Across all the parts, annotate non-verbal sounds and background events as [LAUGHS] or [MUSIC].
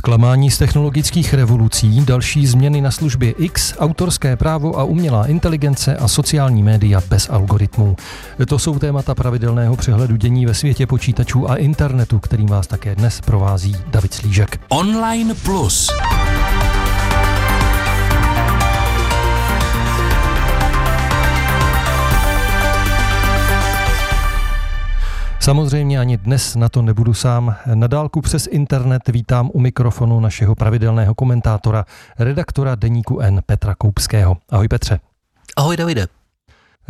Zklamání z technologických revolucí, další změny na službě X, autorské právo a umělá inteligence a sociální média bez algoritmů. To jsou témata pravidelného přehledu dění ve světě počítačů a internetu, kterým vás také dnes provází David Slížek. Online Plus. Samozřejmě ani dnes na to nebudu sám. Na dálku přes internet vítám u mikrofonu našeho pravidelného komentátora, redaktora deníku N Petra Koupského. Ahoj Petře. Ahoj Davide.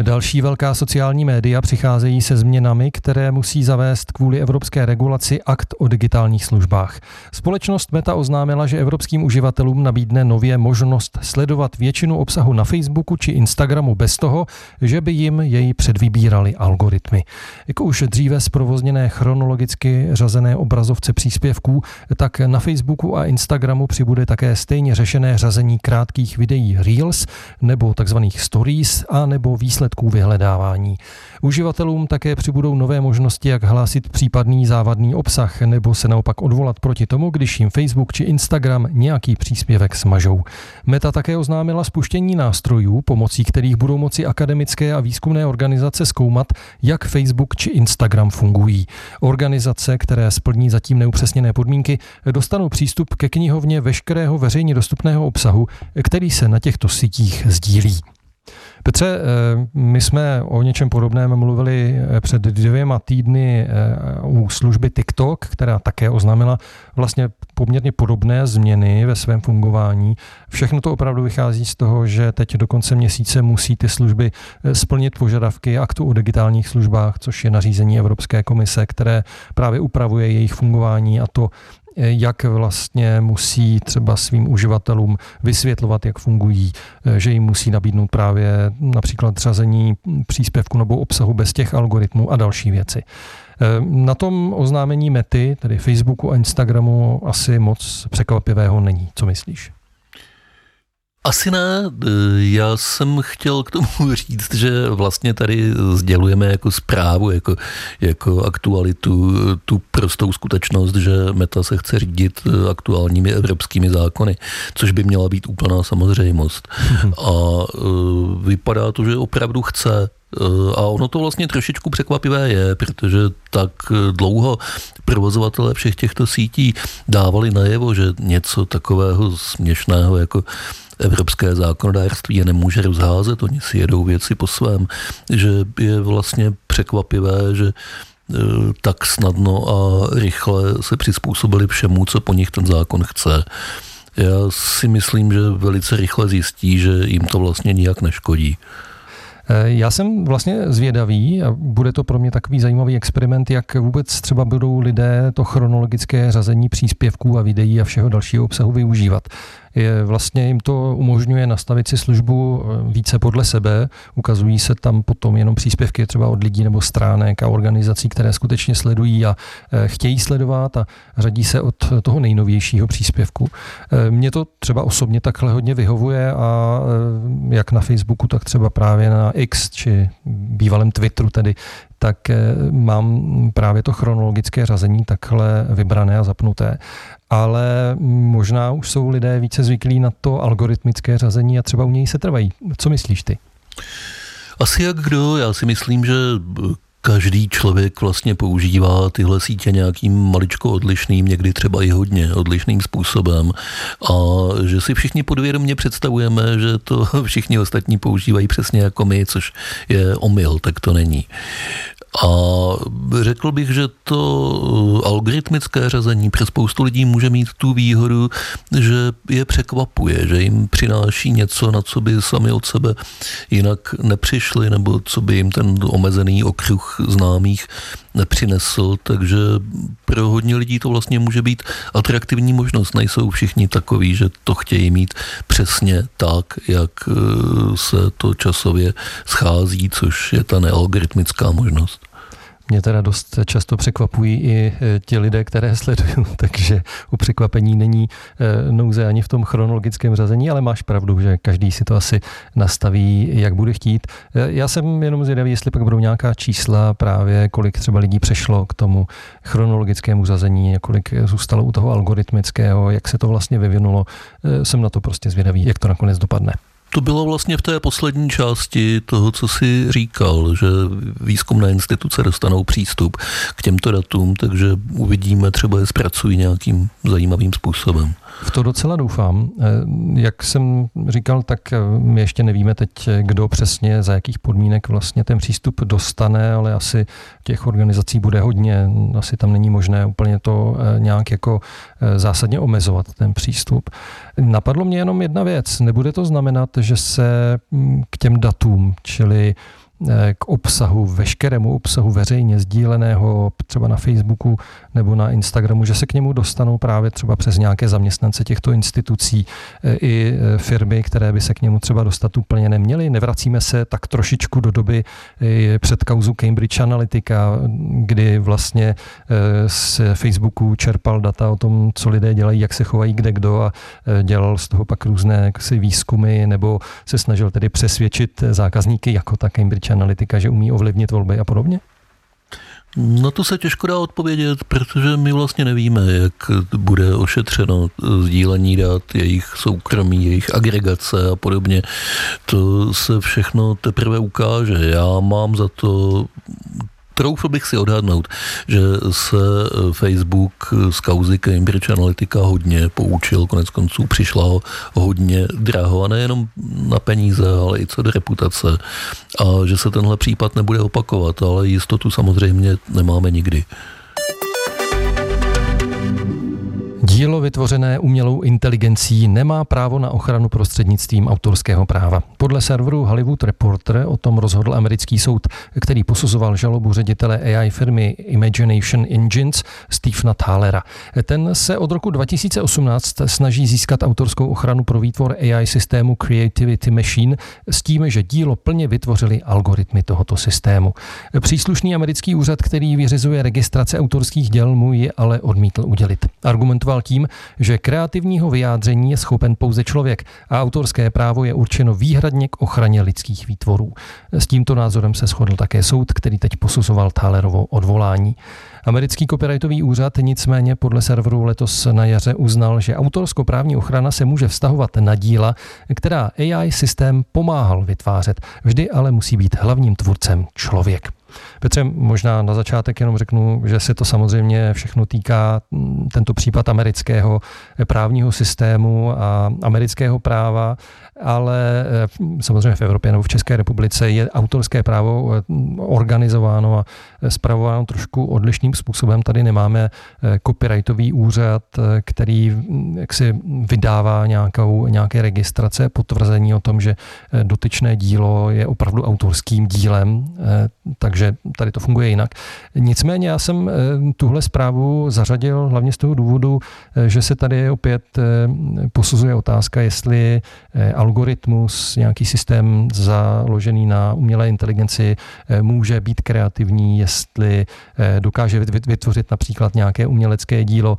Další velká sociální média přicházejí se změnami, které musí zavést kvůli evropské regulaci akt o digitálních službách. Společnost Meta oznámila, že evropským uživatelům nabídne nově možnost sledovat většinu obsahu na Facebooku či Instagramu bez toho, že by jim jej předvybírali algoritmy. Jako už dříve zprovozněné chronologicky řazené obrazovce příspěvků, tak na Facebooku a Instagramu přibude také stejně řešené řazení krátkých videí Reels nebo takzvaných Stories a nebo výsledků výsledků vyhledávání. Uživatelům také přibudou nové možnosti, jak hlásit případný závadný obsah nebo se naopak odvolat proti tomu, když jim Facebook či Instagram nějaký příspěvek smažou. Meta také oznámila spuštění nástrojů, pomocí kterých budou moci akademické a výzkumné organizace zkoumat, jak Facebook či Instagram fungují. Organizace, které splní zatím neupřesněné podmínky, dostanou přístup ke knihovně veškerého veřejně dostupného obsahu, který se na těchto sítích sdílí. Petře, eh, my jsme o něčem podobném mluvili eh, před dvěma týdny eh, u služby TikTok, která také oznámila vlastně poměrně podobné změny ve svém fungování. Všechno to opravdu vychází z toho, že teď do konce měsíce musí ty služby splnit požadavky aktu o digitálních službách, což je nařízení Evropské komise, které právě upravuje jejich fungování a to jak vlastně musí třeba svým uživatelům vysvětlovat, jak fungují, že jim musí nabídnout právě například řazení příspěvku nebo obsahu bez těch algoritmů a další věci. Na tom oznámení mety, tedy Facebooku a Instagramu, asi moc překvapivého není. Co myslíš? Asi ne. Já jsem chtěl k tomu [LAUGHS] říct, že vlastně tady sdělujeme jako zprávu, jako, jako aktualitu, tu prostou skutečnost, že Meta se chce řídit aktuálními evropskými zákony, což by měla být úplná samozřejmost. [LAUGHS] A e, vypadá to, že opravdu chce e, a ono to vlastně trošičku překvapivé je, protože tak dlouho provozovatelé všech těchto sítí dávali najevo, že něco takového směšného jako evropské zákonodárství je nemůže rozházet, oni si jedou věci po svém, že je vlastně překvapivé, že e, tak snadno a rychle se přizpůsobili všemu, co po nich ten zákon chce. Já si myslím, že velice rychle zjistí, že jim to vlastně nijak neškodí. E, já jsem vlastně zvědavý a bude to pro mě takový zajímavý experiment, jak vůbec třeba budou lidé to chronologické řazení příspěvků a videí a všeho dalšího obsahu využívat je vlastně jim to umožňuje nastavit si službu eh, více podle sebe. Ukazují se tam potom jenom příspěvky třeba od lidí nebo stránek a organizací, které skutečně sledují a eh, chtějí sledovat a řadí se od toho nejnovějšího příspěvku. Eh, mně to třeba osobně takhle hodně vyhovuje a jak na Facebooku, tak třeba právě na X či bývalém Twitteru tedy tak mám právě to chronologické řazení takhle vybrané a zapnuté ale možná už jsou lidé více zvyklí na to algoritmické řazení a třeba u něj se trvají. Co myslíš ty? Asi jak kdo, já si myslím, že každý člověk vlastně používá tyhle sítě nějakým maličko odlišným, někdy třeba i hodně odlišným způsobem a že si všichni podvědomě představujeme, že to [LAUGHS] všichni ostatní používají přesně jako my, což je omyl, tak to není. A řekl bych, že to uh, algoritmické řazení pro spoustu lidí může mít tu výhodu, že je překvapuje, že jim přináší něco, na co by sami od sebe jinak nepřišli, nebo co by jim ten omezený okruh známých nepřinesl, takže pro hodně lidí to vlastně může být atraktivní možnost. Nejsou všichni takový, že to chtějí mít přesně tak, jak uh, se to časově schází, což je ta nealgoritmická možnost. Mě teda dost často překvapují i e, ti lidé, které [LAUGHS] sleduju, takže u překvapení není e, nouze ani v tom chronologickém řazení, ale máš pravdu, že každý si to asi nastaví, jak bude chtít. E, já jsem jenom zvědavý, jestli pak budou nějaká čísla právě, kolik třeba lidí přešlo k tomu chronologickému řazení, kolik zůstalo u toho algoritmického, jak se to vlastně vyvinulo. Jsem na to prostě zvědavý, jak to nakonec dopadne. To bylo vlastně v té poslední části toho, co si říkal, že výzkumné instituce dostanou přístup k těmto datům, takže uvidíme, třeba je zpracují nějakým zajímavým způsobem. V to docela doufám. Eh, jak jsem říkal, tak eh, my ještě nevíme teď, kdo přesně, za jakých podmínek vlastně ten přístup dostane, ale asi těch organizací bude hodně. Asi tam není možné úplně to eh, nějak jako zásadně omezovat, ten přístup. Napadlo mě jenom jedna věc. Nebude to znamenat, že se mm, k těm datům, čili k obsahu, veškerému obsahu veřejně sdíleného třeba na Facebooku nebo na Instagramu, že se k němu dostanou právě třeba přes nějaké zaměstnance těchto institucí eh, i eh, firmy, které by se k němu třeba dostat úplně neměly. Nevracíme se tak trošičku do doby před kauzu Cambridge Analytica, kdy vlastně z Facebooku čerpal data o tom, co lidé dělají, jak se chovají kde kdo a dělal z toho pak různé výzkumy nebo se snažil tedy přesvědčit zákazníky jako ta Cambridge analytika, že umí ovlivnit volby a podobně? Na to se těžko dá odpovědět, protože my vlastně nevíme, jak bude ošetřeno sdílení dat, jejich soukromí, jejich agregace a podobně. To se všechno teprve ukáže. Já mám za to troufl bych si odhadnout, že se eh, Facebook z kauzy Cambridge Analytica hodně poučil, konec konců přišla ho hodně draho a nejenom na peníze, ale i co do reputace a že se tenhle případ nebude opakovat, ale jistotu samozřejmě nemáme nikdy. Dílo vytvořené umělou inteligencí nemá právo na ochranu prostřednictvím autorského práva. Podle serveru Hollywood Reporter o tom rozhodl americký soud, který posuzoval žalobu ředitele AI firmy Imagination Engines Stephena Thalera. Ten se od roku 2018 snaží získat autorskou ochranu pro výtvor AI systému Creativity Machine s tím, že dílo plně vytvořili algoritmy tohoto systému. Příslušný americký úřad, který vyřizuje registrace autorských děl, mu ji ale odmítl udělit. Argumentoval tím, že kreativního vyjádření je schopen pouze člověk a autorské právo je určeno výhradně k ochraně lidských výtvorů. S tímto názorem se shodl také soud, který teď posuzoval Thalerovo odvolání. Americký copyrightový úřad nicméně podle serveru letos na jaře uznal, že autorskoprávní ochrana se může vztahovat na díla, která AI systém pomáhal vytvářet. Vždy ale musí být hlavním tvůrcem člověk. Petře, možná na začátek jenom řeknu, že se to samozřejmě všechno týká mm, tento případ amerického právního systému a amerického práva, ale eh, samozřejmě v Evropě nebo v České republice je autorské právo eh, organizováno a zpravováno trošku odlišným způsobem. Tady nemáme eh, copyrightový úřad, který mm, jaksi vydává nějakou, nějaké registrace, potvrzení o tom, že dotyčné dílo je opravdu autorským dílem, takže tady to funguje jinak. Nicméně já jsem eh, tuhle zprávu zařadil hlavně z toho důvodu, eh, že se tady opět eh, posuzuje otázka, jestli algoritmus, nějaký systém založený na umělé inteligenci může být kreativní, jestli dokáže vytvořit například nějaké umělecké dílo,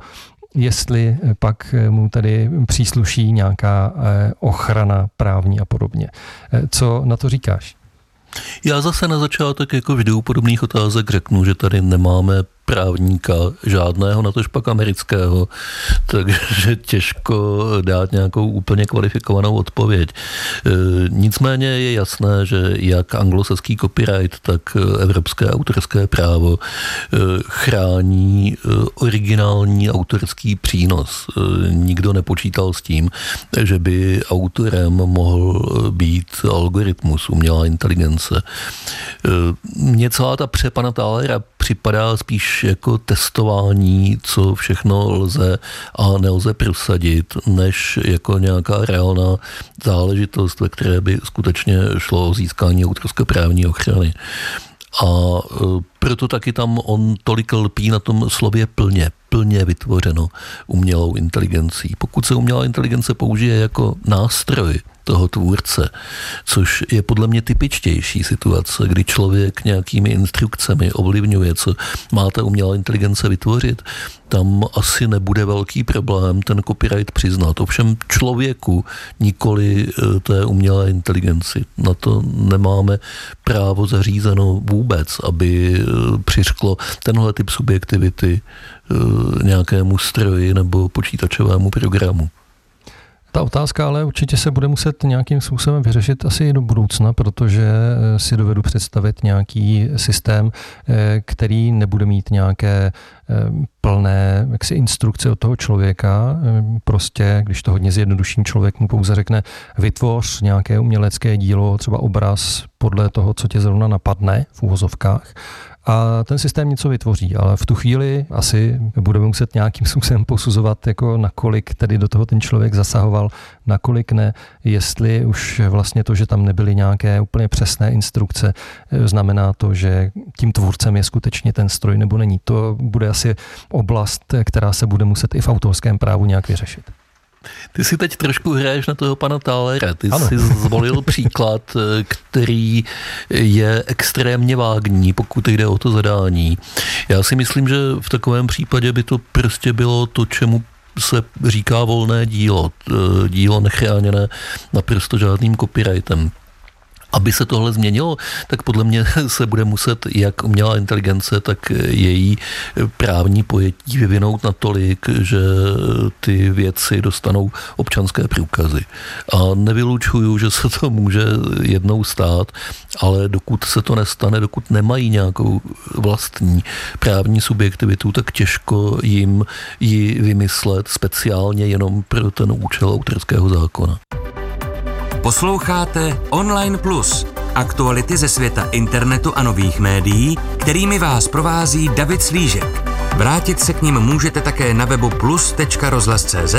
jestli pak mu tady přísluší nějaká ochrana právní a podobně. Co na to říkáš? Já zase na začátek jako vždy u podobných otázek řeknu, že tady nemáme právníka žádného, na tož pak amerického, [LAUGHS] takže těžko dát nějakou úplně kvalifikovanou odpověď. E, nicméně je jasné, že jak anglosaský copyright, tak evropské autorské právo e, chrání e, originální autorský přínos. Nikdo nepočítal s tím, že by autorem mohl být algoritmus, umělá inteligence. Mně celá ta přepana Thalera připadá spíš jako testování, co všechno lze a nelze prosadit, než jako nějaká reálná záležitost, ve které by skutečně šlo o získání autorské právní ochrany. A e, proto taky tam on tolik lpí na tom slově plně, plně vytvořeno umělou inteligencí. Pokud se umělá inteligence použije jako nástroj toho tvůrce, což je podle mě typičtější situace, kdy člověk nějakými instrukcemi ovlivňuje, co má ta umělá inteligence vytvořit, tam asi nebude velký problém ten copyright přiznat. Ovšem člověku, nikoli e, té umělé inteligenci. Na to nemáme právo zařízeno vůbec, aby e, přišklo tenhle typ subjektivity e, nějakému stroji nebo počítačovému programu. Ta otázka ale určitě se bude muset nějakým způsobem vyřešit asi i do budoucna, protože eh, si dovedu představit nějaký systém, eh, který nebude mít nějaké eh, plné jaksi instrukce od toho člověka. Prostě, když to hodně zjednoduším, člověk mu pouze řekne, vytvoř nějaké umělecké dílo, třeba obraz podle toho, co tě zrovna napadne v úvozovkách a ten systém něco vytvoří, ale v tu chvíli asi budeme muset nějakým [LAUGHS] způsobem posuzovat, jako nakolik tedy do toho ten člověk zasahoval, nakolik ne, jestli už vlastně to, že tam nebyly nějaké úplně přesné instrukce, znamená to, že tím tvůrcem je skutečně ten stroj nebo není. To bude asi oblast, která se bude muset i v autorském právu nějak vyřešit. Ty si teď trošku hraješ na toho pana Thalera. Ty ano. jsi zvolil [LAUGHS] příklad, který je extrémně vágní, pokud jde o to zadání. Já si myslím, že v takovém případě by to prostě bylo to, čemu se říká volné dílo, dílo nechráněné naprosto žádným copyrightem. Aby se tohle změnilo, tak podle mě [LAUGHS] se bude muset jak umělá inteligence, tak její právní pojetí vyvinout natolik, že ty věci dostanou občanské průkazy. A nevylučuju, že se to může jednou stát, ale dokud se to nestane, dokud nemají nějakou vlastní právní subjektivitu, tak těžko jim ji vymyslet speciálně jenom pro ten účel autorského zákona. Posloucháte Online Plus, aktuality ze světa internetu a nových médií, kterými vás provází David Slížek. Vrátit se k ním můžete také na webu plus.rozhlas.cz,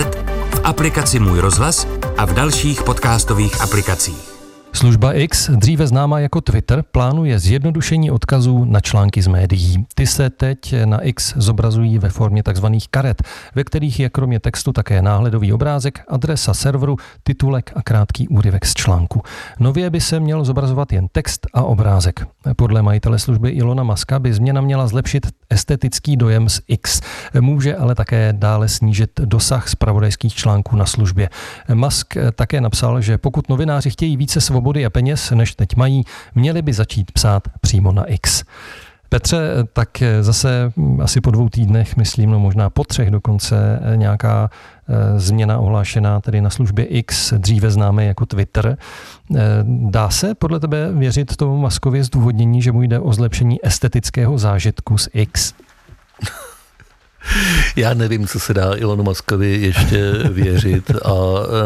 v aplikaci Můj rozhlas a v dalších podcastových aplikacích. Služba X, dříve známá jako Twitter, plánuje zjednodušení odkazů na články z médií. Ty se teď na X zobrazují ve formě tzv. karet, ve kterých je kromě textu také náhledový obrázek, adresa serveru, titulek a krátký úryvek z článku. Nově by se měl zobrazovat jen text a obrázek. Podle majitele služby Ilona Maska by změna měla zlepšit estetický dojem z X. Může ale také dále snížit dosah zpravodajských článků na službě. Musk také napsal, že pokud novináři chtějí více svobody a peněz, než teď mají, měli by začít psát přímo na X. Petře, tak zase asi po dvou týdnech, myslím, no možná po třech dokonce, nějaká eh, změna ohlášená tedy na službě X, dříve známé jako Twitter. Eh, dá se podle tebe věřit tomu Maskově zdůvodnění, že mu jde o zlepšení estetického zážitku z X? [LAUGHS] Já nevím, co se dá Ilonu Muskovi ještě věřit a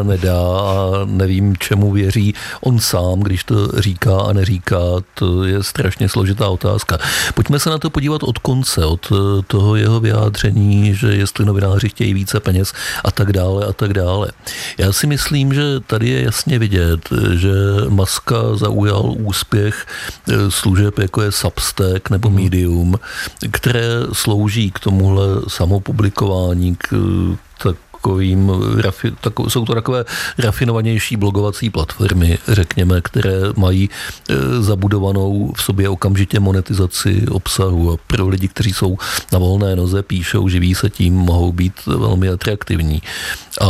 nedá a nevím, čemu věří on sám, když to říká a neříká. To je strašně složitá otázka. Pojďme se na to podívat od konce, od toho jeho vyjádření, že jestli novináři chtějí více peněz a tak dále a tak dále. Já si myslím, že tady je jasně vidět, že Maska zaujal úspěch služeb jako je Substack nebo Medium, které slouží k tomuhle samopublikování, k takovým, tak, jsou to takové rafinovanější blogovací platformy, řekněme, které mají e, zabudovanou v sobě okamžitě monetizaci obsahu a pro lidi, kteří jsou na volné noze, píšou, živí se tím, mohou být velmi atraktivní. A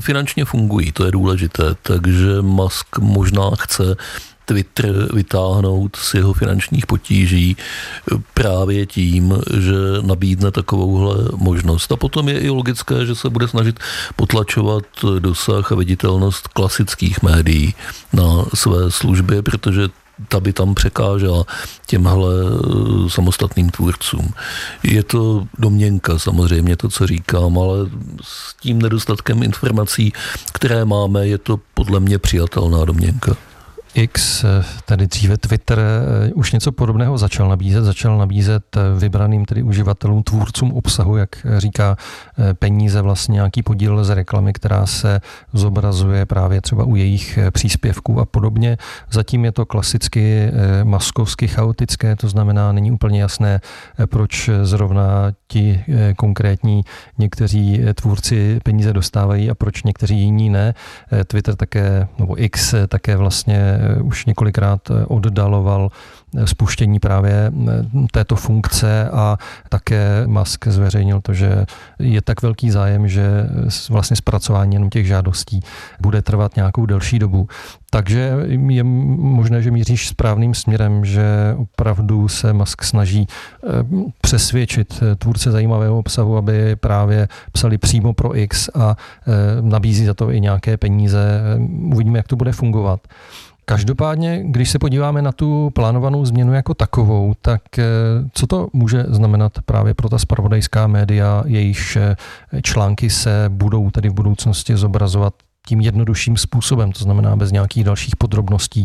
finančně fungují, to je důležité, takže Musk možná chce Twitter vytáhnout z jeho finančních potíží právě tím, že nabídne takovouhle možnost. A potom je i logické, že se bude snažit potlačovat dosah a viditelnost klasických médií na své službě, protože ta by tam překážela těmhle eh, samostatným tvůrcům. Je to domněnka samozřejmě to, co říkám, ale s tím nedostatkem informací, které máme, je to podle mě přijatelná domněnka. X, tedy dříve Twitter, už něco podobného začal nabízet. Začal nabízet vybraným tedy uživatelům, tvůrcům obsahu, jak říká, peníze, vlastně nějaký podíl z reklamy, která se zobrazuje právě třeba u jejich příspěvků a podobně. Zatím je to klasicky maskovsky chaotické, to znamená, není úplně jasné, proč zrovna ti konkrétní někteří tvůrci peníze dostávají a proč někteří jiní ne. Twitter také, nebo X také vlastně už několikrát oddaloval spuštění právě této funkce a také Musk zveřejnil to, že je tak velký zájem, že vlastně zpracování jenom těch žádostí bude trvat nějakou delší dobu. Takže je možné, že míříš správným směrem, že opravdu se Musk snaží eh, přesvědčit tvůrce zajímavého obsahu, aby právě psali přímo pro X a eh, nabízí za to i nějaké peníze. Uvidíme, jak to bude fungovat. Každopádně, když se podíváme na tu plánovanou změnu jako takovou, tak eh, co to může znamenat právě pro ta spravodajská média, jejichž eh, články se budou tedy v budoucnosti zobrazovat tím jednodušším způsobem, to znamená bez nějakých dalších podrobností,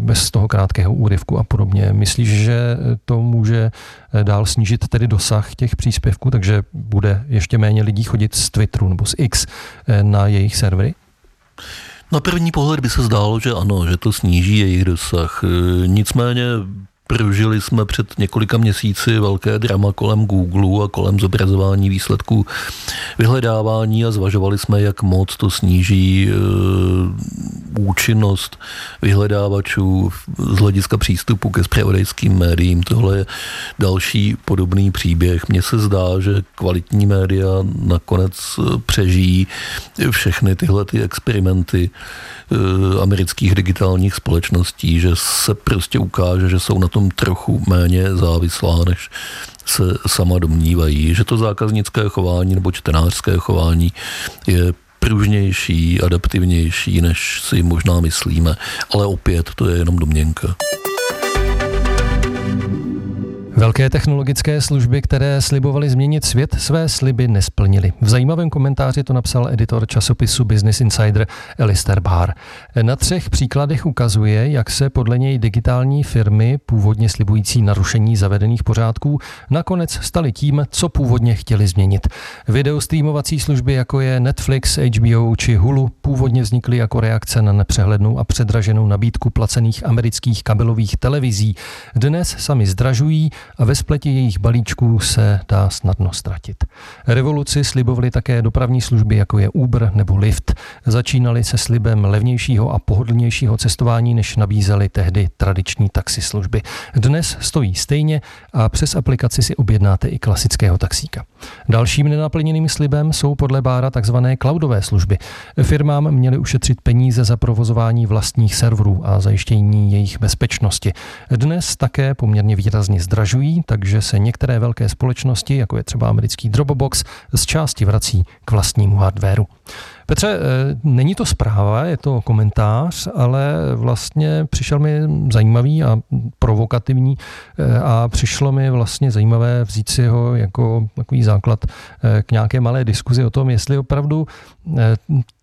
bez toho krátkého úryvku a podobně. Myslíš, že to může eh, dál snížit tedy dosah těch příspěvků, takže bude ještě méně lidí chodit z Twitteru nebo z X na jejich servery? Na první pohled by se zdálo, že ano, že to sníží jejich dosah. Nicméně Prožili jsme před několika měsíci velké drama kolem Google a kolem zobrazování výsledků vyhledávání a zvažovali jsme, jak moc to sníží e, účinnost vyhledávačů z hlediska přístupu ke spravodajským médiím. Tohle je další podobný příběh. Mně se zdá, že kvalitní média nakonec přežijí všechny tyhle ty experimenty e, amerických digitálních společností, že se prostě ukáže, že jsou na tom trochu méně závislá, než se sama domnívají, že to zákaznické chování nebo čtenářské chování je pružnější, adaptivnější, než si možná myslíme. Ale opět, to je jenom domněnka. Velké technologické služby, které slibovaly změnit svět, své sliby nesplnily. V zajímavém komentáři to napsal editor časopisu Business Insider Alistair Barr. Na třech příkladech ukazuje, jak se podle něj digitální firmy, původně slibující narušení zavedených pořádků, nakonec staly tím, co původně chtěli změnit. Videostreamovací služby, jako je Netflix, HBO či Hulu, původně vznikly jako reakce na nepřehlednou a předraženou nabídku placených amerických kabelových televizí. Dnes sami zdražují a ve spletě jejich balíčků se dá snadno ztratit. Revoluci slibovali také dopravní služby, jako je Uber nebo Lyft. Začínali se slibem levnějšího a pohodlnějšího cestování, než nabízely tehdy tradiční taxislužby. Dnes stojí stejně a přes aplikaci si objednáte i klasického taxíka. Dalším nenaplněným slibem jsou podle Bára tzv. cloudové služby. Firmám měly ušetřit peníze za provozování vlastních serverů a zajištění jejich bezpečnosti. Dnes také poměrně výrazně zdražují zdražují, takže se některé velké společnosti, jako je třeba americký Dropbox, z části vrací k vlastnímu hardwareu. Petře, eh, není to zpráva, je to komentář, ale vlastně přišel mi zajímavý a provokativní eh, a přišlo mi vlastně zajímavé vzít si ho jako takový základ eh, k nějaké malé diskuzi o tom, jestli opravdu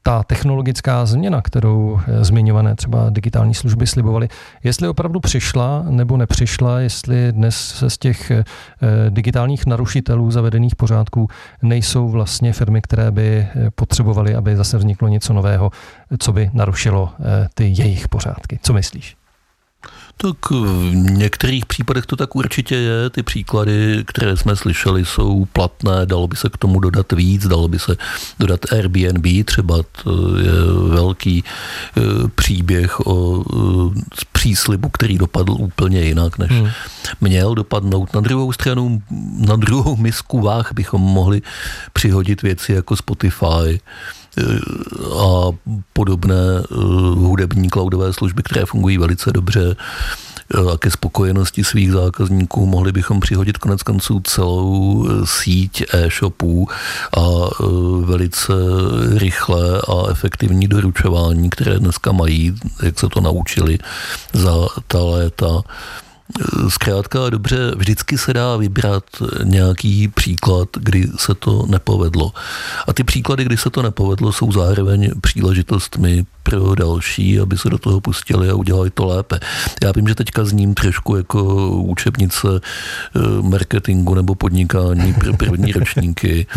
ta technologická změna, kterou zmiňované třeba digitální služby slibovaly, jestli opravdu přišla nebo nepřišla, jestli dnes se z těch digitálních narušitelů zavedených pořádků nejsou vlastně firmy, které by potřebovaly, aby zase vzniklo něco nového, co by narušilo eh, ty jejich pořádky. Co myslíš? Tak v některých případech to tak určitě je. Ty příklady, které jsme slyšeli, jsou platné. Dalo by se k tomu dodat víc, dalo by se dodat Airbnb, třeba to je velký eh, příběh o eh, příslibu, který dopadl úplně jinak, než hmm. měl dopadnout. Na druhou stranu, na druhou misku váh bychom mohli přihodit věci jako Spotify, a podobné eh, hudební cloudové služby, které fungují velice dobře eh, a ke spokojenosti svých zákazníků. Mohli bychom přihodit konec konců celou eh, síť e-shopů a velice rychlé a efektivní doručování, které dneska mají, jak se to naučili za ta léta Zkrátka dobře, vždycky se dá vybrat nějaký příklad, kdy se to nepovedlo. A ty příklady, kdy se to nepovedlo, jsou zároveň příležitostmi pro další, aby se do toho pustili a udělali to lépe. Já vím, že teďka zním trošku jako učebnice eh, marketingu nebo podnikání pro první ročníky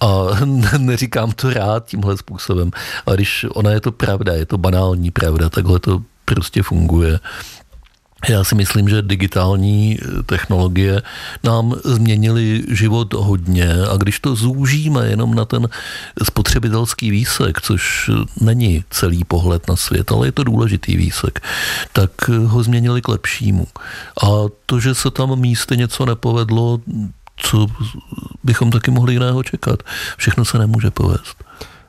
a [LAUGHS] neříkám to rád tímhle způsobem, ale když ona je to pravda, je to banální pravda, takhle to prostě funguje. Já si myslím, že digitální eh, technologie nám změnily život hodně a když to zúžíme jenom na ten spotřebitelský výsek, což není celý pohled na svět, ale je to důležitý výsek, tak eh, ho změnili k lepšímu. A to, že se tam místy něco nepovedlo, co bychom taky mohli jiného čekat. Všechno se nemůže povést.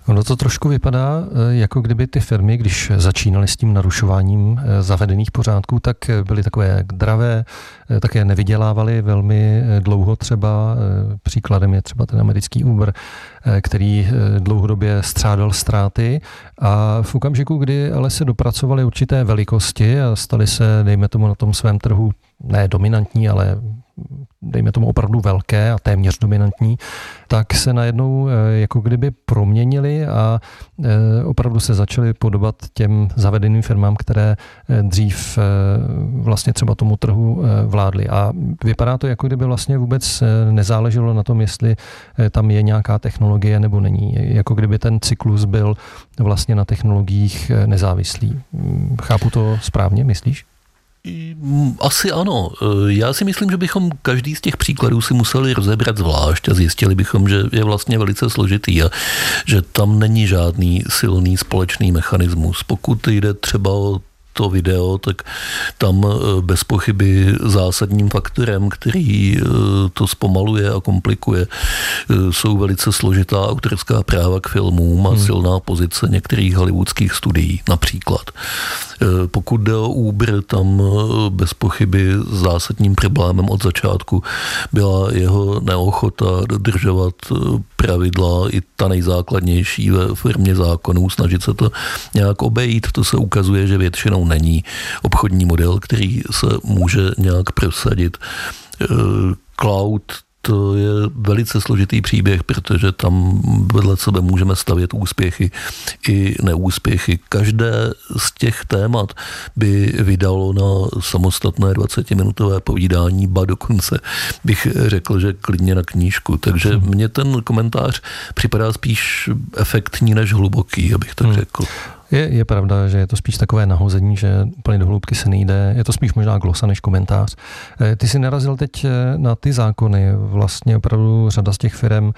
Ono to trošku vypadá, eh, jako kdyby ty firmy, když začínaly s tím narušováním eh, zavedených pořádků, tak eh, byly takové dravé, také nevydělávaly velmi dlouho třeba. Příkladem je třeba ten americký Uber, který dlouhodobě střádal ztráty a v okamžiku, kdy ale se dopracovali určité velikosti a stali se, dejme tomu, na tom svém trhu ne dominantní, ale dejme tomu opravdu velké a téměř dominantní, tak se najednou eh, jako kdyby proměnili a eh, opravdu se začaly podobat těm zavedeným firmám, které eh, dřív vlastně třeba tomu trhu vládly. A vypadá to, jako kdyby vlastně vůbec nezáleželo na tom, jestli tam je nějaká technologie nebo není. Jako kdyby ten cyklus byl vlastně na technologiích nezávislý. Chápu to správně, myslíš? Asi ano. E, já si myslím, že bychom každý z těch příkladů si museli rozebrat zvlášť a zjistili bychom, že je vlastně velice složitý a že tam není žádný silný společný mechanismus. Pokud jde třeba o to video, tak tam e, bez pochyby zásadním faktorem, který e, to zpomaluje a komplikuje, jsou velice složitá autorská práva k filmům a hmm. silná pozice některých hollywoodských studií například. Eh, pokud jde o Uber, tam eh, bez pochyby zásadním problémem od začátku byla jeho neochota dodržovat eh, pravidla i ta nejzákladnější ve firmě zákonů, snažit se to nějak obejít. To se ukazuje, že většinou není obchodní model, který se může nějak prosadit. Cloud to je velice složitý příběh, protože tam vedle sebe můžeme stavět úspěchy i neúspěchy. Každé z těch témat by vydalo na samostatné 20-minutové povídání, ba dokonce bych řekl, že klidně na knížku. Takže hmm. mně ten komentář připadá spíš efektní než hluboký, abych tak hmm. řekl. Je, je pravda, že je to spíš takové nahození, že úplně do hloubky se nejde. Je to spíš možná glosa než komentář. Eh, ty si narazil teď eh, na ty zákony. Vlastně opravdu řada z těch firm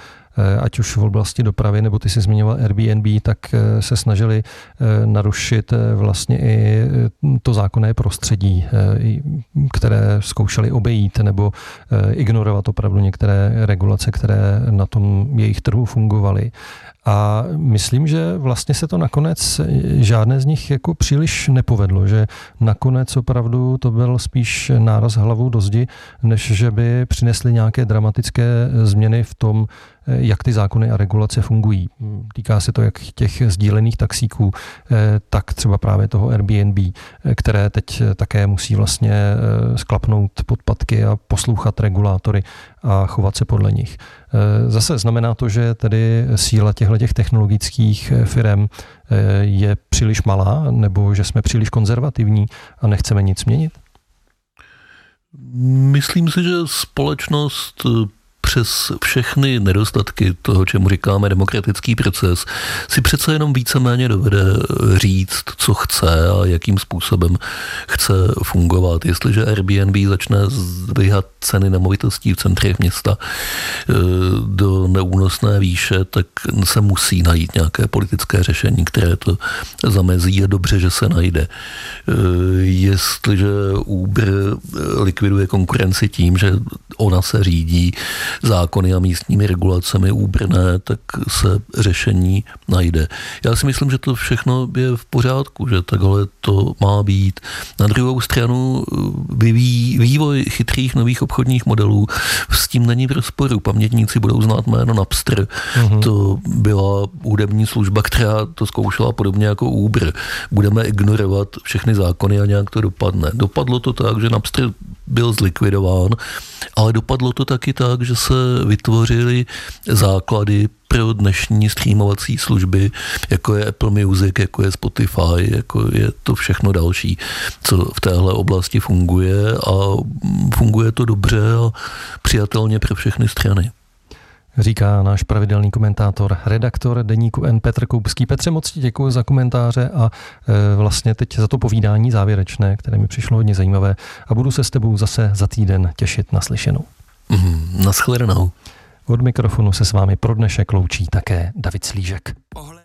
ať už v oblasti dopravy, nebo ty si zmiňoval Airbnb, tak se snažili narušit vlastně i to zákonné prostředí, které zkoušeli obejít nebo ignorovat opravdu některé regulace, které na tom jejich trhu fungovaly. A myslím, že vlastně se to nakonec žádné z nich jako příliš nepovedlo, že nakonec opravdu to byl spíš náraz hlavou do zdi, než že by přinesly nějaké dramatické změny v tom, jak ty zákony a regulace fungují. Týká se to jak těch sdílených taxíků, tak třeba právě toho Airbnb, které teď také musí vlastně sklapnout podpatky a poslouchat regulátory a chovat se podle nich. Zase znamená to, že tedy síla těchto těch technologických firm je příliš malá, nebo že jsme příliš konzervativní a nechceme nic měnit? Myslím si, že společnost přes všechny nedostatky toho, čemu říkáme demokratický proces, si přece jenom víceméně dovede říct, co chce a jakým způsobem chce fungovat. Jestliže Airbnb začne zdvihat ceny nemovitostí v centrech města eh, do neúnosné výše, tak se musí najít nějaké politické řešení, které to zamezí. Je dobře, že se najde. Eh, jestliže Uber likviduje konkurenci tím, že ona se řídí zákony a místními regulacemi úbrné, tak se řešení najde. Já si myslím, že to všechno je v pořádku, že takhle to má být. Na druhou stranu vyvíjí vývoj chytrých nových obchodních modelů s tím není v rozporu. Pamětníci budou znát jméno Napster. Uh-huh. To byla hudební služba, která to zkoušela podobně jako Uber. Budeme ignorovat všechny zákony a nějak to dopadne. Dopadlo to tak, že Napster byl zlikvidován, ale dopadlo to taky tak, že se vytvořily základy pro dnešní streamovací služby, jako je Apple Music, jako je Spotify, jako je to všechno další, co v téhle oblasti funguje a funguje to dobře a přijatelně pro všechny strany říká náš pravidelný komentátor, redaktor deníku N Petr Koupský. Petře, moc ti děkuji za komentáře a e, vlastně teď za to povídání závěrečné, které mi přišlo hodně zajímavé a budu se s tebou zase za týden těšit na slyšenou. Mm, naschledanou. Od mikrofonu se s vámi pro dnešek loučí také David Slížek. Pohled.